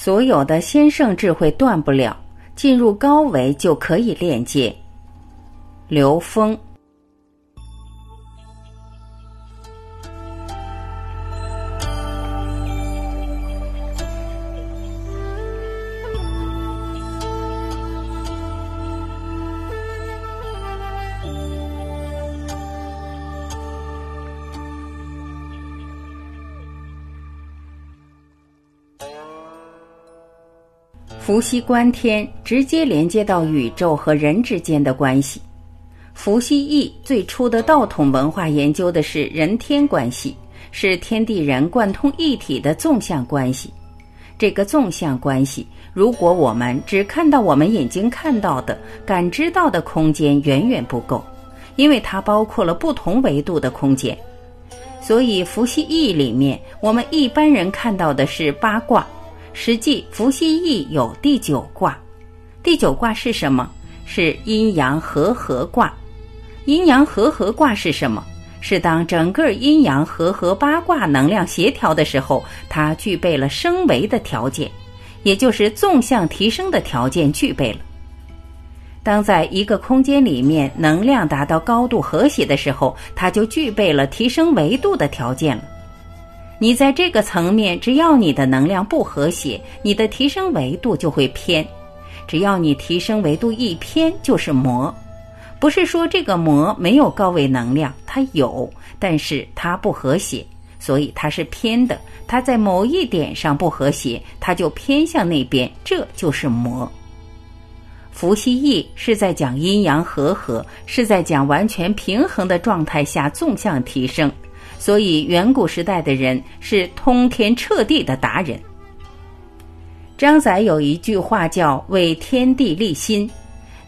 所有的先圣智慧断不了，进入高维就可以链接。刘峰。伏羲观天，直接连接到宇宙和人之间的关系。伏羲易最初的道统文化研究的是人天关系，是天地人贯通一体的纵向关系。这个纵向关系，如果我们只看到我们眼睛看到的、感知到的空间，远远不够，因为它包括了不同维度的空间。所以，伏羲易里面，我们一般人看到的是八卦。实际伏羲易有第九卦，第九卦是什么？是阴阳和合卦。阴阳和合卦是什么？是当整个阴阳和合八卦能量协调的时候，它具备了升维的条件，也就是纵向提升的条件具备了。当在一个空间里面能量达到高度和谐的时候，它就具备了提升维度的条件了。你在这个层面，只要你的能量不和谐，你的提升维度就会偏。只要你提升维度一偏，就是魔。不是说这个魔没有高维能量，它有，但是它不和谐，所以它是偏的。它在某一点上不和谐，它就偏向那边，这就是魔。伏羲易是在讲阴阳和合，是在讲完全平衡的状态下纵向提升。所以，远古时代的人是通天彻地的达人。张载有一句话叫“为天地立心”，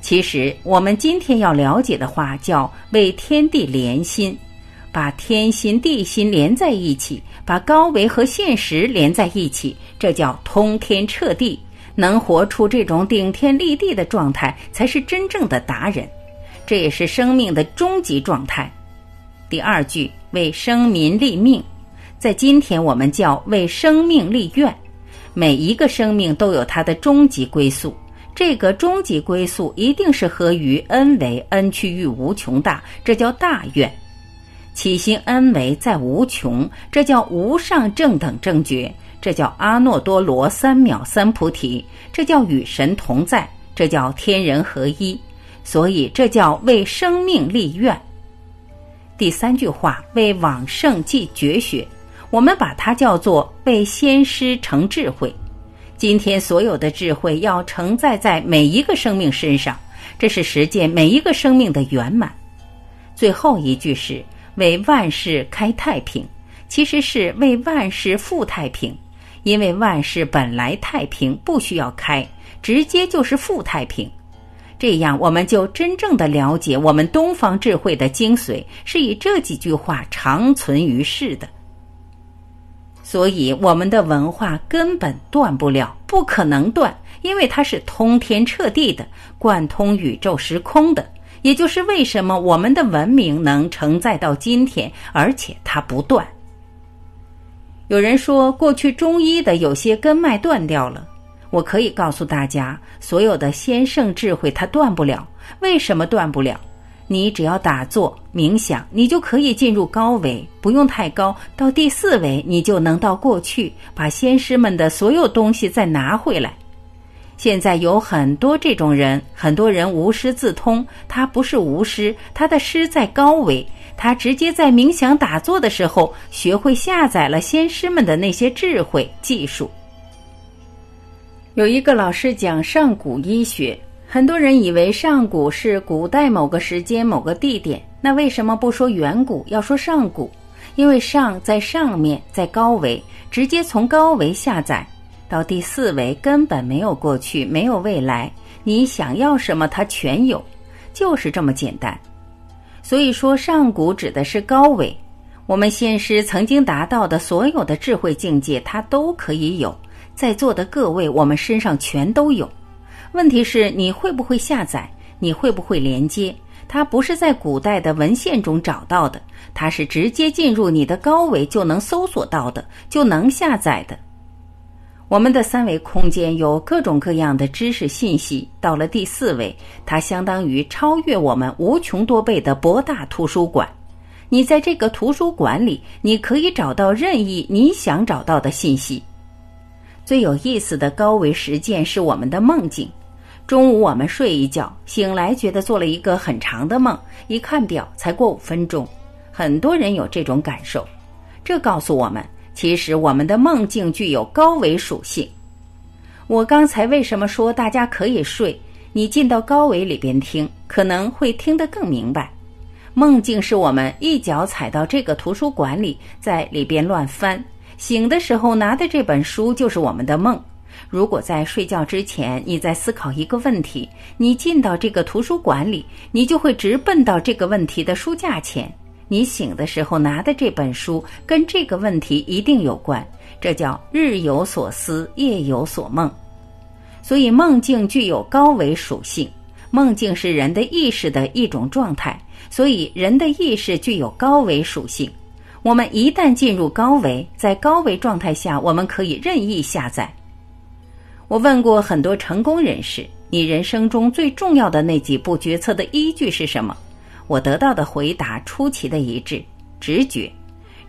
其实我们今天要了解的话叫“为天地连心”，把天心地心连在一起，把高维和现实连在一起，这叫通天彻地。能活出这种顶天立地的状态，才是真正的达人。这也是生命的终极状态。第二句为生民立命，在今天我们叫为生命立愿。每一个生命都有它的终极归宿，这个终极归宿一定是合于恩为恩趋于无穷大，这叫大愿。起心恩为在无穷，这叫无上正等正觉，这叫阿耨多罗三藐三菩提，这叫与神同在，这叫天人合一。所以这叫为生命立愿。第三句话为往圣继绝学，我们把它叫做为先师成智慧。今天所有的智慧要承载在每一个生命身上，这是实践每一个生命的圆满。最后一句是为万事开太平，其实是为万事复太平，因为万事本来太平，不需要开，直接就是复太平。这样，我们就真正的了解我们东方智慧的精髓，是以这几句话长存于世的。所以，我们的文化根本断不了，不可能断，因为它是通天彻地的，贯通宇宙时空的。也就是为什么我们的文明能承载到今天，而且它不断。有人说，过去中医的有些根脉断掉了。我可以告诉大家，所有的先圣智慧它断不了。为什么断不了？你只要打坐冥想，你就可以进入高维，不用太高，到第四维，你就能到过去，把先师们的所有东西再拿回来。现在有很多这种人，很多人无师自通，他不是无师，他的师在高维，他直接在冥想打坐的时候学会下载了先师们的那些智慧技术。有一个老师讲上古医学，很多人以为上古是古代某个时间某个地点，那为什么不说远古，要说上古？因为上在上面，在高维，直接从高维下载到第四维，根本没有过去，没有未来，你想要什么它全有，就是这么简单。所以说上古指的是高维，我们先师曾经达到的所有的智慧境界，它都可以有。在座的各位，我们身上全都有。问题是你会不会下载？你会不会连接？它不是在古代的文献中找到的，它是直接进入你的高维就能搜索到的，就能下载的。我们的三维空间有各种各样的知识信息，到了第四维，它相当于超越我们无穷多倍的博大图书馆。你在这个图书馆里，你可以找到任意你想找到的信息。最有意思的高维实践是我们的梦境。中午我们睡一觉，醒来觉得做了一个很长的梦，一看表才过五分钟。很多人有这种感受，这告诉我们。其实我们的梦境具有高维属性。我刚才为什么说大家可以睡？你进到高维里边听，可能会听得更明白。梦境是我们一脚踩到这个图书馆里，在里边乱翻，醒的时候拿的这本书就是我们的梦。如果在睡觉之前你在思考一个问题，你进到这个图书馆里，你就会直奔到这个问题的书架前。你醒的时候拿的这本书跟这个问题一定有关，这叫日有所思，夜有所梦。所以梦境具有高维属性，梦境是人的意识的一种状态，所以人的意识具有高维属性。我们一旦进入高维，在高维状态下，我们可以任意下载。我问过很多成功人士，你人生中最重要的那几步决策的依据是什么？我得到的回答出奇的一致，直觉，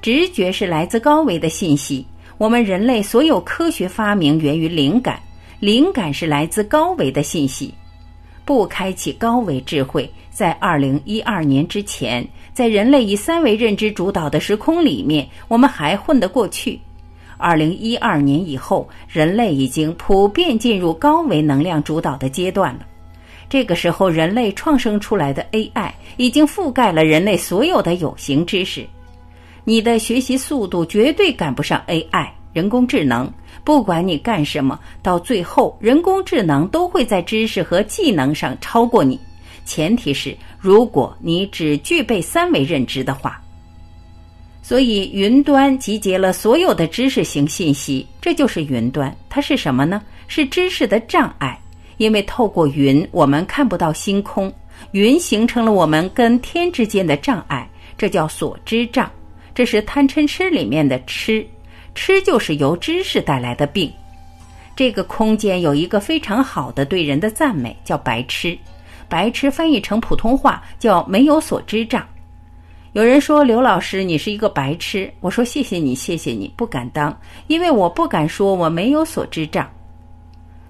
直觉是来自高维的信息。我们人类所有科学发明源于灵感，灵感是来自高维的信息。不开启高维智慧，在二零一二年之前，在人类以三维认知主导的时空里面，我们还混得过去。二零一二年以后，人类已经普遍进入高维能量主导的阶段了。这个时候，人类创生出来的 AI 已经覆盖了人类所有的有形知识。你的学习速度绝对赶不上 AI 人工智能。不管你干什么，到最后人工智能都会在知识和技能上超过你。前提是，如果你只具备三维认知的话。所以，云端集结了所有的知识型信息，这就是云端。它是什么呢？是知识的障碍。因为透过云，我们看不到星空，云形成了我们跟天之间的障碍，这叫所知障。这是贪嗔痴里面的痴，吃就是由知识带来的病。这个空间有一个非常好的对人的赞美，叫白痴。白痴翻译成普通话叫没有所知障。有人说刘老师你是一个白痴，我说谢谢你，谢谢你，不敢当，因为我不敢说我没有所知障。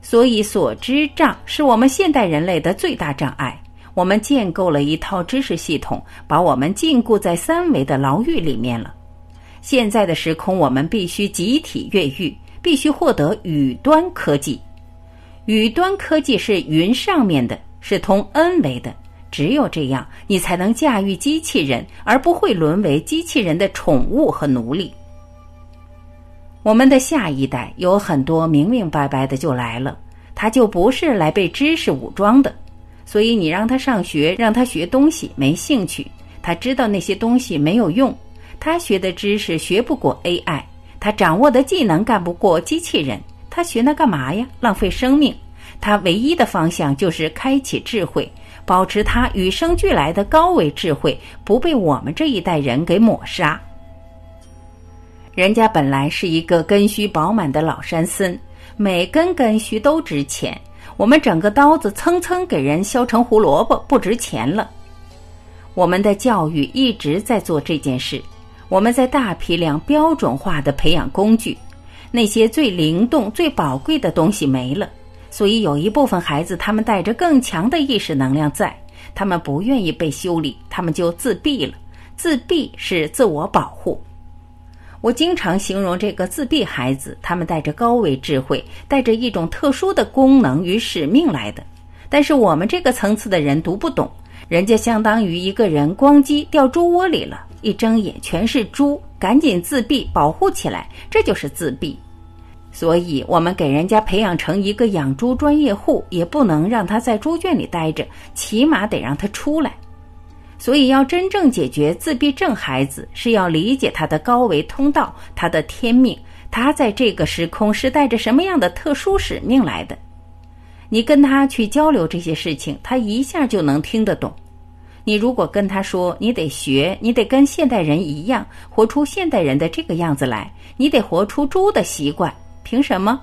所以，所知障是我们现代人类的最大障碍。我们建构了一套知识系统，把我们禁锢在三维的牢狱里面了。现在的时空，我们必须集体越狱，必须获得宇端科技。宇端科技是云上面的，是通 N 维的。只有这样，你才能驾驭机器人，而不会沦为机器人的宠物和奴隶。我们的下一代有很多明明白白的就来了，他就不是来被知识武装的，所以你让他上学，让他学东西没兴趣，他知道那些东西没有用，他学的知识学不过 AI，他掌握的技能干不过机器人，他学那干嘛呀？浪费生命。他唯一的方向就是开启智慧，保持他与生俱来的高维智慧不被我们这一代人给抹杀。人家本来是一个根须饱满的老山参，每根根须都值钱。我们整个刀子蹭蹭给人削成胡萝卜，不值钱了。我们的教育一直在做这件事，我们在大批量标准化的培养工具，那些最灵动、最宝贵的东西没了。所以有一部分孩子，他们带着更强的意识能量在，他们不愿意被修理，他们就自闭了。自闭是自我保护。我经常形容这个自闭孩子，他们带着高维智慧，带着一种特殊的功能与使命来的。但是我们这个层次的人读不懂，人家相当于一个人咣叽掉猪窝里了，一睁眼全是猪，赶紧自闭保护起来，这就是自闭。所以我们给人家培养成一个养猪专业户，也不能让他在猪圈里待着，起码得让他出来。所以，要真正解决自闭症孩子，是要理解他的高维通道，他的天命，他在这个时空是带着什么样的特殊使命来的。你跟他去交流这些事情，他一下就能听得懂。你如果跟他说，你得学，你得跟现代人一样，活出现代人的这个样子来，你得活出猪的习惯，凭什么？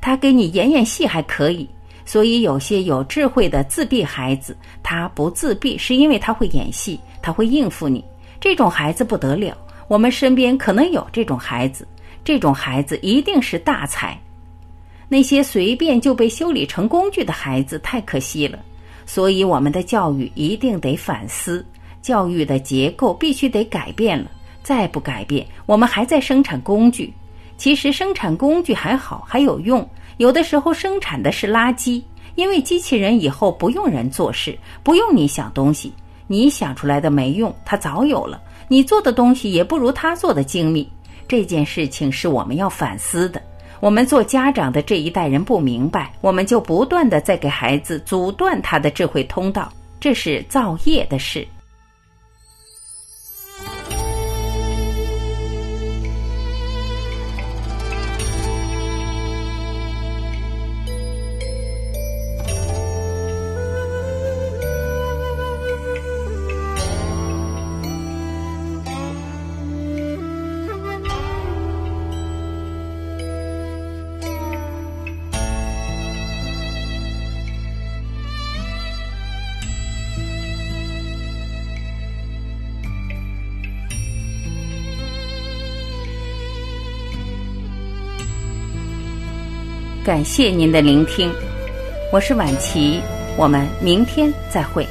他给你演演戏还可以。所以有些有智慧的自闭孩子，他不自闭是因为他会演戏，他会应付你。这种孩子不得了，我们身边可能有这种孩子，这种孩子一定是大才。那些随便就被修理成工具的孩子太可惜了。所以我们的教育一定得反思，教育的结构必须得改变了。再不改变，我们还在生产工具。其实生产工具还好，还有用。有的时候生产的是垃圾，因为机器人以后不用人做事，不用你想东西，你想出来的没用，它早有了。你做的东西也不如它做的精密。这件事情是我们要反思的。我们做家长的这一代人不明白，我们就不断的在给孩子阻断他的智慧通道，这是造业的事。感谢您的聆听，我是晚琪，我们明天再会。